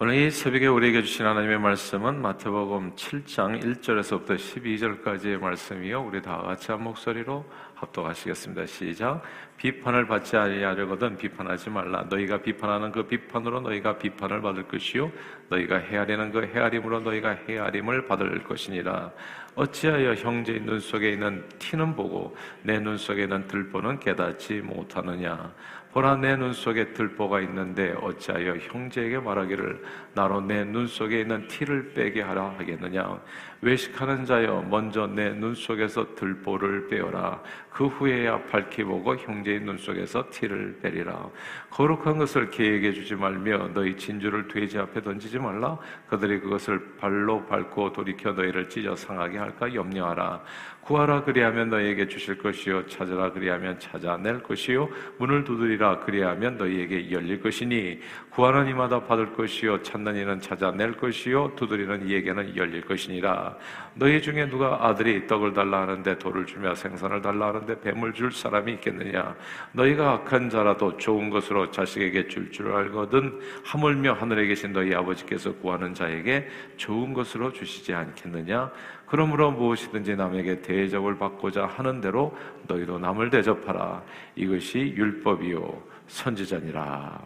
오늘 이 새벽에 우리에게 주신 하나님의 말씀은 마태복음 7장 1절에서부터 12절까지의 말씀이요. 우리 다 같이 한 목소리로 합독하시겠습니다. 시작. 비판을 받지 아니하려거든 비판하지 말라. 너희가 비판하는 그 비판으로 너희가 비판을 받을 것이요. 너희가 헤아리는 그 헤아림으로 너희가 헤아림을 받을 것이니라. 어찌하여 형제의 눈 속에 있는 티는 보고 내 눈 속에 있는 들보는 깨닫지 못하느냐. 보라 내 눈 속에 들보가 있는데 어찌하여 형제에게 말하기를 나로 내 눈 속에 있는 티를 빼게 하라 하겠느냐 외식하는 자여 먼저 내 눈 속에서 들보를 빼어라. 그 후에야 밝히 보고 형제의 눈 속에서 티를 빼리라. 거룩한 것을 계획해 주지 말며 너희 진주를 돼지 앞에 던지지 말라. 그들이 그것을 발로 밟고 돌이켜 너희를 찢어 상하게 할까 염려하라. 구하라 그리하면 너희에게 주실 것이요 찾으라 그리하면 찾아낼 것이요 문을 두드리라 그리하면 너희에게 열릴 것이니. 구하는 이마다 받을 것이요 찾는 이는 찾아낼 것이요 두드리는 이에게는 열릴 것이니라 너희 중에 누가 아들이 떡을 달라 하는데 돌을 주며 생선을 달라 하는데 뱀을 줄 사람이 있겠느냐 너희가 악한 자라도 좋은 것으로 자식에게 줄줄 줄 알거든 하물며 하늘에 계신 너희 아버지께서 구하는 자에게 좋은 것으로 주시지 않겠느냐 그러므로 무엇이든지 남에게 대접을 받고자 하는 대로 너희도 남을 대접하라. 이것이 율법이요 선지자니라.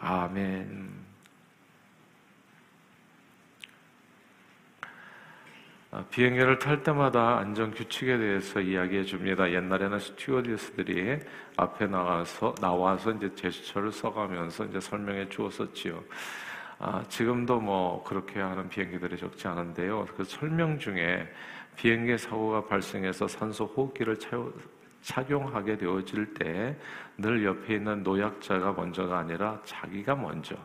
아멘. 비행기를 탈 때마다 안전 규칙에 대해서 이야기해 줍니다. 옛날에는 스튜어디스들이 앞에 나와서 나와서 이제 제스처를 써가면서 이제 설명해 주었었지요. 아, 지금도 뭐 그렇게 하는 비행기들이 적지 않은데요. 그 설명 중에 비행기 사고가 발생해서 산소 호흡기를 착용하게 되어질 때 늘 옆에 있는 노약자가 먼저가 아니라 자기가 먼저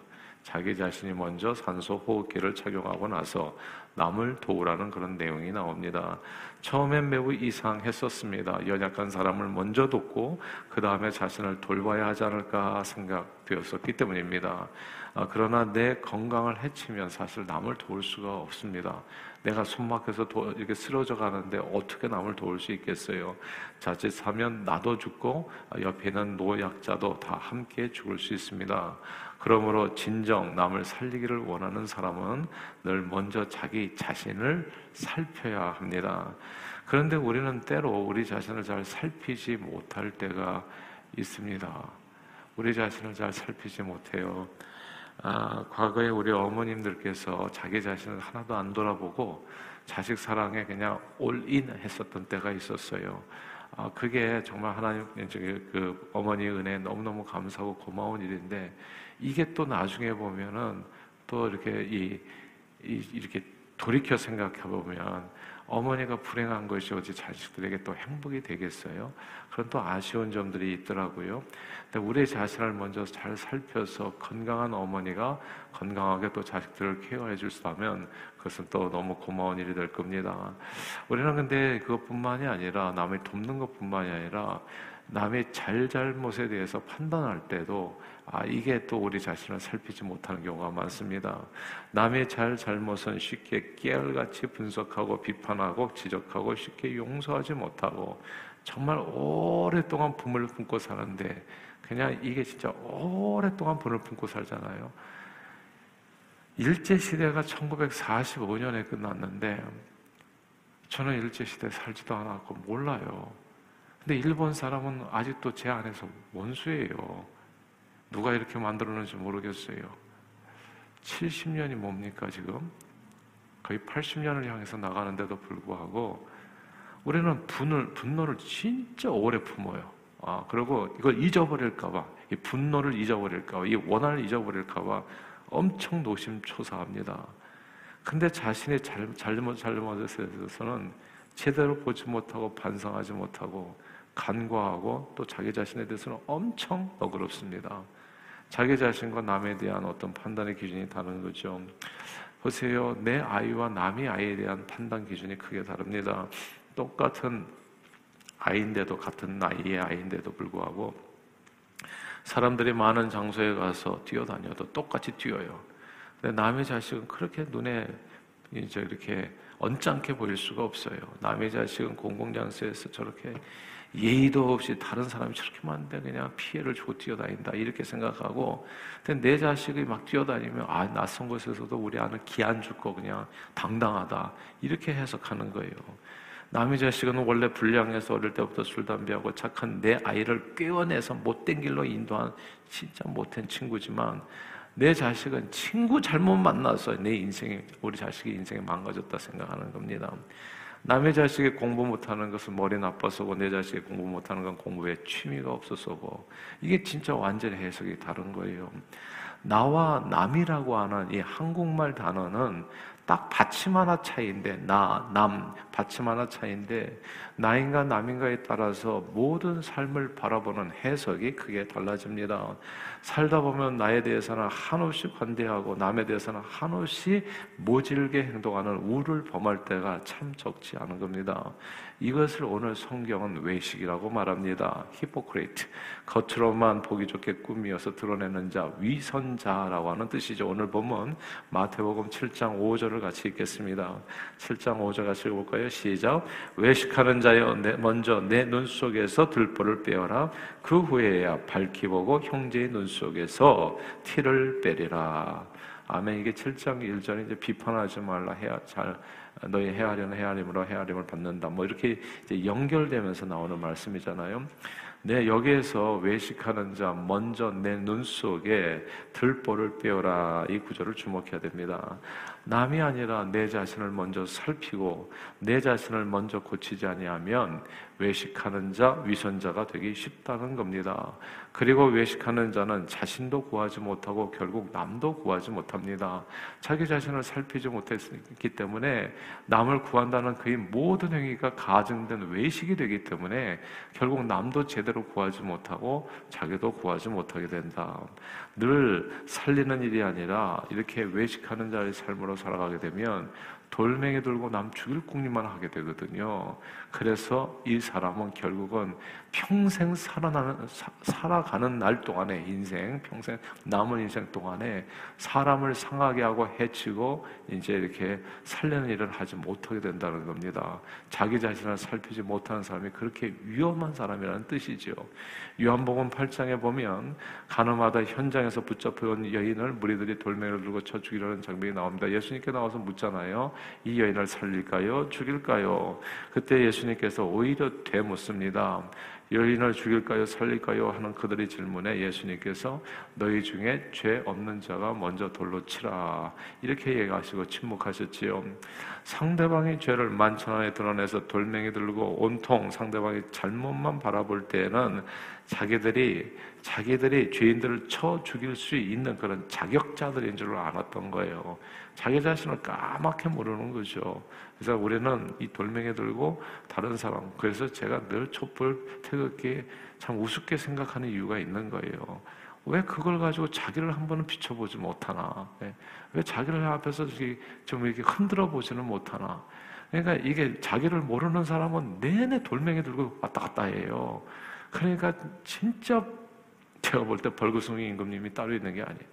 자기 자신이 먼저 산소 호흡기를 착용하고 나서 남을 도우라는 그런 내용이 나옵니다. 처음엔 매우 이상했었습니다. 연약한 사람을 먼저 돕고 그 다음에 자신을 돌봐야 하지 않을까 생각되었었기 때문입니다. 아, 그러나 내 건강을 해치면 사실 남을 도울 수가 없습니다. 내가 숨 막혀서 도, 이렇게 쓰러져 가는데 어떻게 남을 도울 수 있겠어요? 자칫하면 나도 죽고 옆에 있는 노약자도 다 함께 죽을 수 있습니다. 그러므로 진정 남을 살리기를 원하는 사람은 늘 먼저 자기 자신을 살펴야 합니다. 그런데 우리는 때로 우리 자신을 잘 살피지 못할 때가 있습니다. 우리 자신을 잘 살피지 못해요. 아, 과거에 우리 어머님들께서 자기 자신을 하나도 안 돌아보고 자식 사랑에 그냥 올인 했었던 때가 있었어요. 아, 그게 정말 하나님, 그 어머니 은혜 너무너무 감사하고 고마운 일인데, 이게 또 나중에 보면은 또 이렇게 이, 이 이렇게 돌이켜 생각해 보면 어머니가 불행한 것이 어찌 자식들에게 또 행복이 되겠어요? 그런 또 아쉬운 점들이 있더라고요. 근데 우리 자신을 먼저 잘 살펴서 건강한 어머니가 건강하게 또 자식들을 케어해 줄 수 있다면 그것은 또 너무 고마운 일이 될 겁니다. 우리는 근데 그것뿐만이 아니라 남을 돕는 것뿐만이 아니라 남의 잘잘못에 대해서 판단할 때도 아, 이게 또 우리 자신을 살피지 못하는 경우가 많습니다. 남의 잘, 잘못은 쉽게 깨알같이 분석하고 비판하고 지적하고 쉽게 용서하지 못하고 정말 오랫동안 품을 품고 사는데 그냥 이게 진짜 오랫동안 분을 품고 살잖아요. 일제 시대가 1945년에 끝났는데 저는 일제 시대 살지도 않았고 몰라요. 근데 일본 사람은 아직도 제 안에서 원수예요. 누가 이렇게 만들었는지 모르겠어요. 70년이 뭡니까, 지금? 거의 80년을 향해서 나가는데도 불구하고 우리는 분을, 분노를 진짜 오래 품어요. 아, 그리고 이걸 잊어버릴까봐, 이 분노를 잊어버릴까봐, 이 원한을 잊어버릴까봐 엄청 노심초사합니다. 근데 자신의 잘, 잘못, 잘못에 대해서는 제대로 보지 못하고 반성하지 못하고 간과하고 또 자기 자신에 대해서는 엄청 너그럽습니다. 자기 자신과 남에 대한 어떤 판단의 기준이 다른 거죠. 보세요. 내 아이와 남의 아이에 대한 판단 기준이 크게 다릅니다. 똑같은 아이인데도 같은 나이의 아이인데도 불구하고 사람들이 많은 장소에 가서 뛰어다녀도 똑같이 뛰어요. 근데 남의 자식은 그렇게 눈에 이제 이렇게 언짢게 보일 수가 없어요. 남의 자식은 공공장소에서 저렇게 예의도 없이 다른 사람이 저렇게 많은데 그냥 피해를 주고 뛰어다닌다 이렇게 생각하고 근데 내 자식이 막 뛰어다니면 아 낯선 곳에서도 우리 아는 기안 줄거 그냥 당당하다 이렇게 해석하는 거예요. 남의 자식은 원래 불량해서 어릴 때부터 술 담배하고 착한 내 아이를 꿰어내서 못된 길로 인도한 진짜 못된 친구지만 내 자식은 친구 잘못 만나서 내 인생이 우리 자식의 인생이 망가졌다 생각하는 겁니다. 남의 자식이 공부 못하는 것은 머리 나빠서고 내 자식이 공부 못하는 건 공부에 취미가 없어서고 이게 진짜 완전히 해석이 다른 거예요. 나와 남이라고 하는 이 한국말 단어는 딱 받침 하나 차이인데 나, 남 받침 하나 차이인데 나인가 남인가에 따라서 모든 삶을 바라보는 해석이 크게 달라집니다. 살다 보면 나에 대해서는 한없이 관대하고 남에 대해서는 한없이 모질게 행동하는 우를 범할 때가 참 적지 않은 겁니다. 이것을 오늘 성경은 외식이라고 말합니다. 히포크레이트. 겉으로만 보기 좋게 꾸미어서 드러내는 자, 위선자라고 하는 뜻이죠. 오늘 보면 마태복음 7장 5절을 같이 읽겠습니다. 7장 5절 같이 읽어볼까요? 시작. 외식하는 자여, 먼저 내 눈 속에서 들보를 빼어라. 그 후에야 밝히 보고 형제의 눈 속에서 티를 빼리라. 아멘. 이게 7장 1절에 이제 비판하지 말라 해야 잘 너희 헤아리는 헤아림으로 헤아림을 받는다. 뭐 이렇게 연결되면서 나오는 말씀이잖아요. 네, 여기에서 외식하는 자 먼저 내 눈 속에 들보를 빼어라 이 구절을 주목해야 됩니다. 남이 아니라 내 자신을 먼저 살피고 내 자신을 먼저 고치지 아니하면 외식하는 자, 위선자가 되기 쉽다는 겁니다. 그리고 외식하는 자는 자신도 구하지 못하고 결국 남도 구하지 못합니다. 자기 자신을 살피지 못했기 때문에 남을 구한다는 그의 모든 행위가 가증된 외식이 되기 때문에 결국 남도 제대로 구하지 못하고 자기도 구하지 못하게 된다. 늘 살리는 일이 아니라 이렇게 외식하는 자의 삶으로 살아가게 되면 돌멩이 들고 남 죽일 궁리만 하게 되거든요. 그래서 이 사람은 결국은 평생 살아나는, 사, 살아가는 날 동안에 인생, 평생 남은 인생 동안에 사람을 상하게 하고 해치고 이제 이렇게 살려는 일을 하지 못하게 된다는 겁니다. 자기 자신을 살피지 못하는 사람이 그렇게 위험한 사람이라는 뜻이죠. 요한복음 8장에 보면 가늠하다 현장에서 붙잡혀온 여인을 무리들이 돌멩이를 들고 쳐 죽이려는 장면이 나옵니다. 예수님께 나와서 묻잖아요. 이 여인을 살릴까요? 죽일까요? 그때 예수님께서 오히려 되묻습니다. 여인을 죽일까요? 살릴까요? 하는 그들의 질문에 예수님께서 너희 중에 죄 없는 자가 먼저 돌로 치라. 이렇게 얘기하시고 침묵하셨지요. 상대방의 죄를 만천하에 드러내서 돌멩이 들고 온통 상대방의 잘못만 바라볼 때에는 자기들이 자기들이 죄인들을 쳐 죽일 수 있는 그런 자격자들인 줄 알았던 거예요. 자기 자신을 까맣게 모르는 거죠. 그래서 우리는 이 돌멩이 들고 다른 사람, 그래서 제가 늘 촛불 태극기 참 우습게 생각하는 이유가 있는 거예요. 왜 그걸 가지고 자기를 한 번은 비춰보지 못하나? 예. 왜 자기를 앞에서 좀 이렇게 흔들어 보지는 못하나? 그러니까 이게 자기를 모르는 사람은 내내 돌멩이 들고 왔다 갔다 해요. 그러니까 진짜 제가 볼 때 벌구숭이 임금님이 따로 있는 게 아니에요.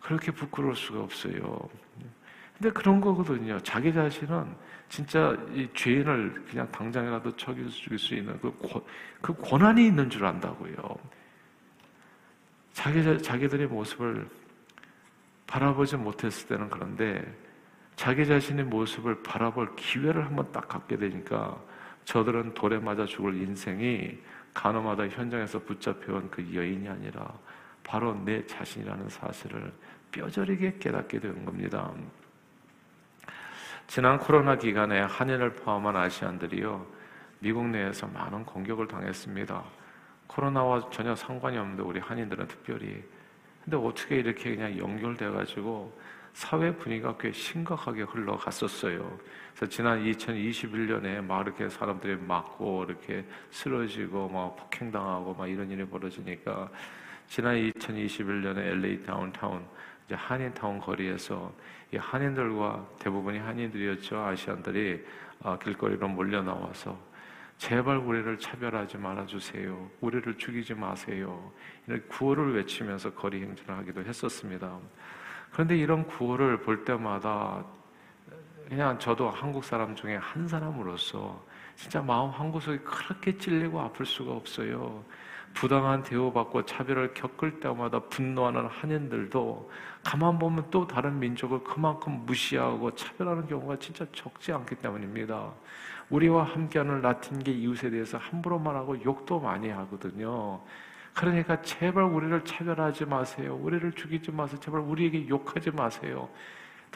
그렇게 부끄러울 수가 없어요. 근데 그런 거거든요. 자기 자신은 진짜 이 죄인을 그냥 당장이라도 쳐 죽일 수 있는 그, 권, 그 권한이 있는 줄 안다고요. 자기, 자기들의 모습을 바라보지 못했을 때는 그런데 자기 자신의 모습을 바라볼 기회를 한번 딱 갖게 되니까 저들은 돌에 맞아 죽을 인생이 간호마다 현장에서 붙잡혀온 그 여인이 아니라 바로 내 자신이라는 사실을 뼈저리게 깨닫게 된 겁니다. 지난 코로나 기간에 한인을 포함한 아시안들이요 미국 내에서 많은 공격을 당했습니다. 코로나와 전혀 상관이 없는데 우리 한인들은 특별히 근데 어떻게 이렇게 그냥 연결돼 가지고 사회 분위기가 꽤 심각하게 흘러갔었어요. 그래서 지난 2021년에 막 이렇게 사람들이 맞고 이렇게 쓰러지고 막 폭행당하고 막 이런 일이 벌어지니까 지난 2021년에 LA 다운타운 이제 한인타운 거리에서 이 한인들과 대부분이 한인들이었죠 아시안들이 어, 길거리로 몰려 나와서 제발 우리를 차별하지 말아주세요. 우리를 죽이지 마세요. 이런 구호를 외치면서 거리 행진을 하기도 했었습니다. 그런데 이런 구호를 볼 때마다 그냥 저도 한국 사람 중에 한 사람으로서 진짜 마음 한 구석이 그렇게 찔리고 아플 수가 없어요. 부당한 대우받고 차별을 겪을 때마다 분노하는 한인들도 가만 보면 또 다른 민족을 그만큼 무시하고 차별하는 경우가 진짜 적지 않기 때문입니다. 우리와 함께하는 라틴계 이웃에 대해서 함부로 말하고 욕도 많이 하거든요. 그러니까 제발 우리를 차별하지 마세요. 우리를 죽이지 마세요. 제발 우리에게 욕하지 마세요.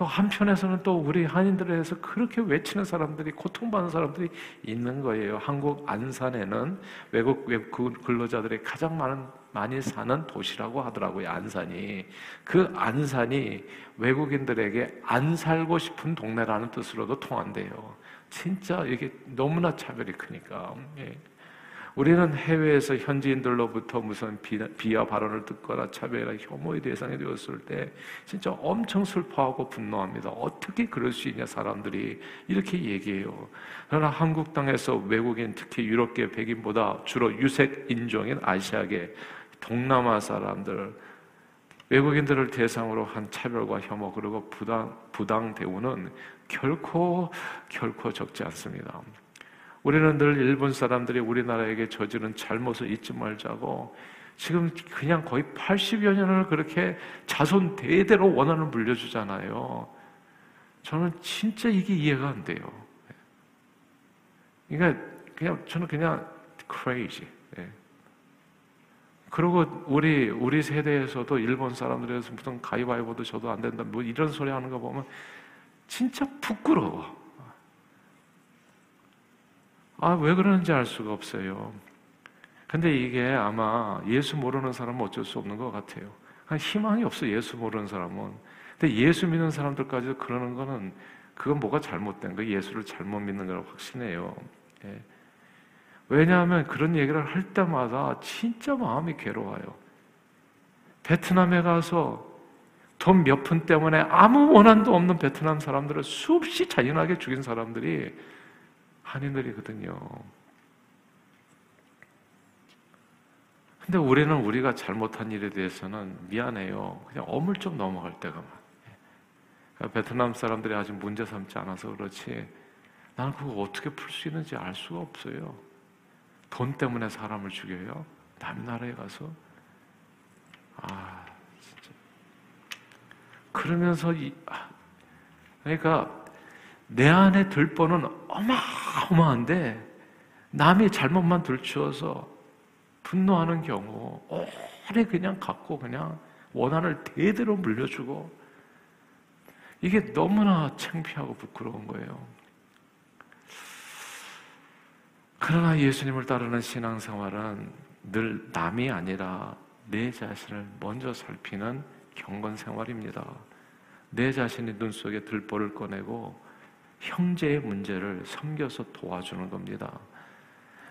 또 한편에서는 또 우리 한인들에 대해서 그렇게 외치는 사람들이 고통받는 사람들이 있는 거예요. 한국 안산에는 외국 외국 근로자들이 가장 많은 많이 사는 도시라고 하더라고요. 안산이 그 안산이 외국인들에게 안 살고 싶은 동네라는 뜻으로도 통한대요. 진짜 이게 너무나 차별이 크니까. 예. 우리는 해외에서 현지인들로부터 무슨 비하 발언을 듣거나 차별이나 혐오의 대상이 되었을 때 진짜 엄청 슬퍼하고 분노합니다. 어떻게 그럴 수 있냐 사람들이 이렇게 얘기해요. 그러나 한국 땅에서 외국인 특히 유럽계 백인보다 주로 유색 인종인 아시아계 동남아 사람들 외국인들을 대상으로 한 차별과 혐오 그리고 부당 부당 대우는 결코 결코 적지 않습니다. 우리는 늘 일본 사람들이 우리나라에게 저지른 잘못을 잊지 말자고 지금 그냥 거의 80여 년을 그렇게 자손 대대로 원한을 물려주잖아요. 저는 진짜 이게 이해가 안 돼요. 그러니까 그냥 저는 그냥 crazy. 예. 그리고 우리 우리 세대에서도 일본 사람들에서 무슨 가위바위보도 저도 안 된다 뭐 이런 소리 하는 거 보면 진짜 부끄러워. 아, 왜 그러는지 알 수가 없어요. 근데 이게 아마 예수 모르는 사람은 어쩔 수 없는 것 같아요. 희망이 없어, 예수 모르는 사람은. 근데 예수 믿는 사람들까지 그러는 거는 그건 뭐가 잘못된 거 예수를 잘못 믿는 거라고 확신해요. 예. 왜냐하면 그런 얘기를 할 때마다 진짜 마음이 괴로워요. 베트남에 가서 돈 몇 푼 때문에 아무 원한도 없는 베트남 사람들을 수없이 잔인하게 죽인 사람들이 한인들이거든요. 근데 우리는 우리가 잘못한 일에 대해서는 미안해요. 그냥 어물쩍 넘어갈 때가 많아요. 그러니까 베트남 사람들이 아직 문제 삼지 않아서 그렇지 나는 그거 어떻게 풀 수 있는지 알 수가 없어요. 돈 때문에 사람을 죽여요? 남 나라에 가서? 아, 진짜. 그러면서, 이, 아, 그러니까 내 안에 들보는 어마어마한데 남의 잘못만 들추어서 분노하는 경우 오래 그냥 갖고 그냥 원한을 대대로 물려주고 이게 너무나 창피하고 부끄러운 거예요. 그러나 예수님을 따르는 신앙생활은 늘 남이 아니라 내 자신을 먼저 살피는 경건 생활입니다. 내 자신의 눈 속에 들보를 꺼내고 형제의 문제를 섬겨서 도와주는 겁니다.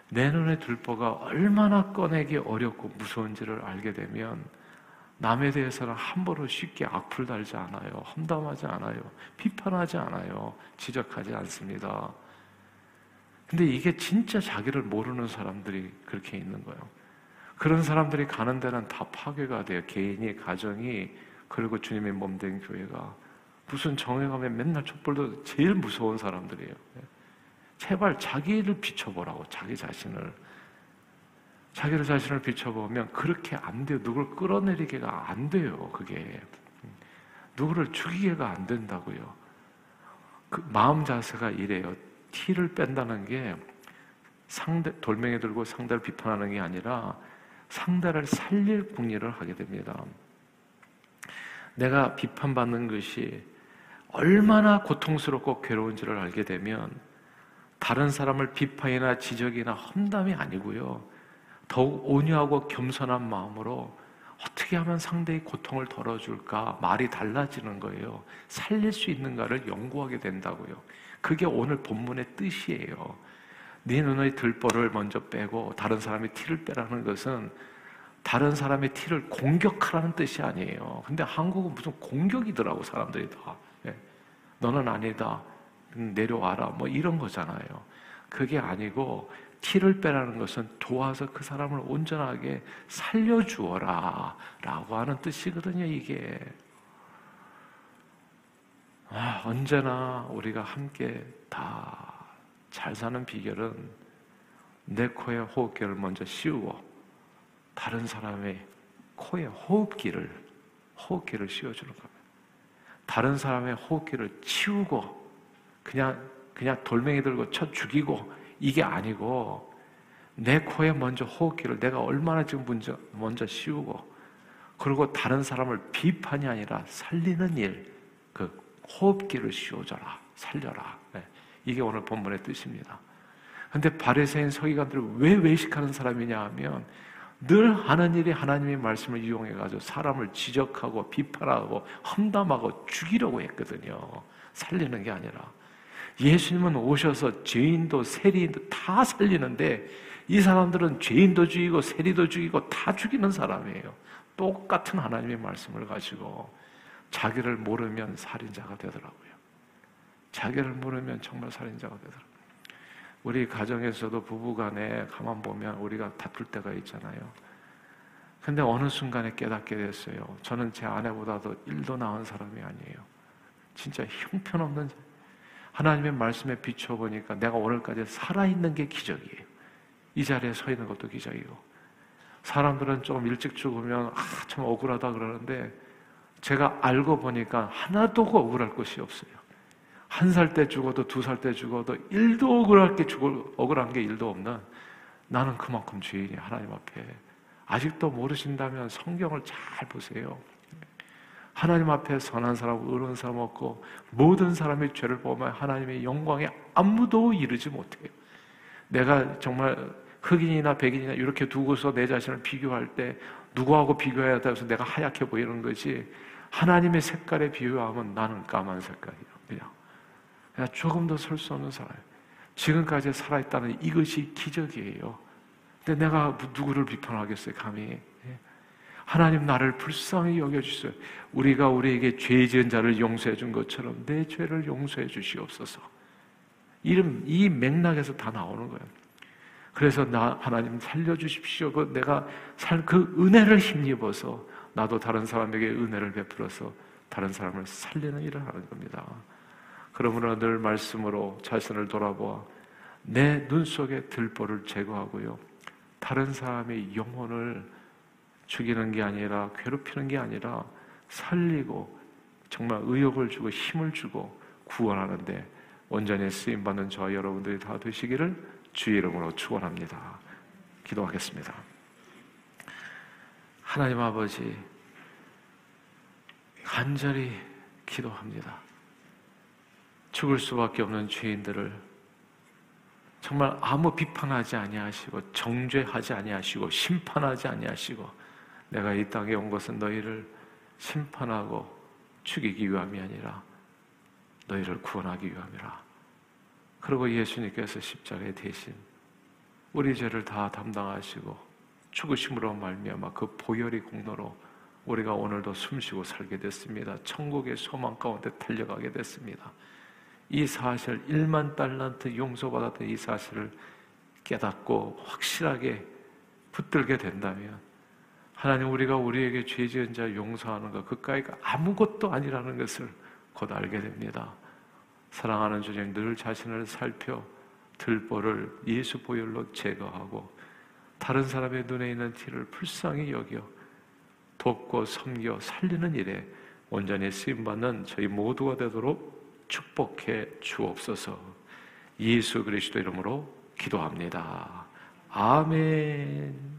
내 눈에 들보가 얼마나 꺼내기 어렵고 무서운지를 알게 되면 남에 대해서는 함부로 쉽게 악플 달지 않아요. 험담하지 않아요. 비판하지 않아요. 지적하지 않습니다. 근데 이게 진짜 자기를 모르는 사람들이 그렇게 있는 거예요. 그런 사람들이 가는 데는 다 파괴가 돼요. 개인이, 가정이, 그리고 주님의 몸 된 교회가. 무슨 정회 가면 맨날 촛불도 제일 무서운 사람들이에요. 제발 자기를 비춰보라고, 자기 자신을. 자기를 자신을 비춰보면 그렇게 안 돼요. 누굴 끌어내리기가 안 돼요, 그게. 누구를 죽이게가 안 된다고요. 그 마음 자세가 이래요. 티를 뺀다는 게 상대, 돌멩이 들고 상대를 비판하는 게 아니라 상대를 살릴 궁리를 하게 됩니다. 내가 비판받는 것이 얼마나 고통스럽고 괴로운지를 알게 되면 다른 사람을 비판이나 지적이나 험담이 아니고요. 더욱 온유하고 겸손한 마음으로 어떻게 하면 상대의 고통을 덜어줄까 말이 달라지는 거예요. 살릴 수 있는가를 연구하게 된다고요. 그게 오늘 본문의 뜻이에요. 네 눈의 들보를 먼저 빼고 다른 사람의 티를 빼라는 것은 다른 사람의 티를 공격하라는 뜻이 아니에요. 근데 한국은 무슨 공격이더라고 사람들이 다. 너는 아니다. 내려와라. 뭐 이런 거잖아요. 그게 아니고 티를 빼라는 것은 도와서 그 사람을 온전하게 살려주어라. 라고 하는 뜻이거든요, 이게. 아, 언제나 우리가 함께 다 잘 사는 비결은 내 코에 호흡기를 먼저 씌우고 다른 사람의 코에 호흡기를 호흡기를 씌워주는 겁니다. 다른 사람의 호흡기를 치우고 그냥 그냥 돌멩이 들고 쳐 죽이고 이게 아니고 내 코에 먼저 호흡기를 내가 얼마나 지금 먼저 먼저 씌우고 그리고 다른 사람을 비판이 아니라 살리는 일, 그 호흡기를 씌워줘라, 살려라. 네. 이게 오늘 본문의 뜻입니다. 근데 바리새인 서기관들을 왜 외식하는 사람이냐 하면 늘 하는 일이 하나님의 말씀을 이용해 가지고 사람을 지적하고 비판하고 험담하고 죽이려고 했거든요. 살리는 게 아니라 예수님은 오셔서 죄인도 세리인도 다 살리는데 이 사람들은 죄인도 죽이고 세리도 죽이고 다 죽이는 사람이에요. 똑같은 하나님의 말씀을 가지고 자기를 모르면 살인자가 되더라고요. 자기를 모르면 정말 살인자가 되더라고요. 우리 가정에서도 부부간에 가만 보면 우리가 다툴 때가 있잖아요. 근데 어느 순간에 깨닫게 됐어요. 저는 제 아내보다도 일도 나은 사람이 아니에요. 진짜 형편없는 하나님의 말씀에 비춰보니까 내가 오늘까지 살아있는 게 기적이에요. 이 자리에 서 있는 것도 기적이고. 사람들은 좀 일찍 죽으면, 아, 참 억울하다 그러는데, 제가 알고 보니까 하나도 억울할 것이 없어요. 한 살 때 죽어도 두 살 때 죽어도 일도 억울할 게 죽을, 억울한 게 일도 없는 나는 그만큼 죄인이 하나님 앞에. 아직도 모르신다면 성경을 잘 보세요. 하나님 앞에 선한 사람, 의로운 사람 없고 모든 사람의 죄를 보면 하나님의 영광에 아무도 이르지 못해요. 내가 정말 흑인이나 백인이나 이렇게 두고서 내 자신을 비교할 때 누구하고 비교해야 돼서 내가 하얗게 보이는 거지 하나님의 색깔에 비유하면 나는 까만. 그냥. 그냥 조금 더 설 수 없는 사람. 지금까지 살아있다는 이것이 기적이에요. 근데 내가 누구를 비판하겠어요, 감히. 하나님 나를 불쌍히 여겨주세요. 우리가 우리에게 죄 지은 자를 용서해 준 것처럼 내 죄를 용서해 주시옵소서. 이름, 이 맥락에서 다 나오는 거예요. 그래서 나, 하나님 살려주십시오. 그 내가 살, 그 은혜를 힘입어서 나도 다른 사람에게 은혜를 베풀어서 다른 사람을 살리는 일을 하는 겁니다. 그러므로 늘 말씀으로 자신을 돌아보아 내 눈 속에 들보를 제거하고요. 다른 사람의 영혼을 죽이는 게 아니라 괴롭히는 게 아니라 살리고 정말 의욕을 주고 힘을 주고 구원하는데 온전히 쓰임 받는 저와 여러분들이 다 되시기를 주의 이름으로 축원합니다. 기도하겠습니다. 하나님 아버지 간절히 기도합니다. 죽을 수밖에 없는 죄인들을 정말 아무 비판하지 아니하시고 정죄하지 아니하시고 심판하지 아니하시고 내가 이 땅에 온 것은 너희를 심판하고 죽이기 위함이 아니라 너희를 구원하기 위함이라. 그리고 예수님께서 십자가에 대신 우리 죄를 다 담당하시고 죽으심으로 말미암아 그 보혈의 공로로 우리가 오늘도 숨쉬고 살게 됐습니다. 천국의 소망 가운데 달려가게 됐습니다. 이 사실 1만 달란트 용서받았던 이 사실을 깨닫고 확실하게 붙들게 된다면 하나님 우리가 우리에게 죄 지은 자 용서하는 것 그까이가 아무것도 아니라는 것을 곧 알게 됩니다. 사랑하는 주님 늘 자신을 살펴 들보를 예수 보혈로 제거하고 다른 사람의 눈에 있는 티를 불쌍히 여겨 돕고 섬겨 살리는 일에 온전히 쓰임받는 저희 모두가 되도록 축복해 주옵소서 예수 그리스도 이름으로 기도합니다. 아멘.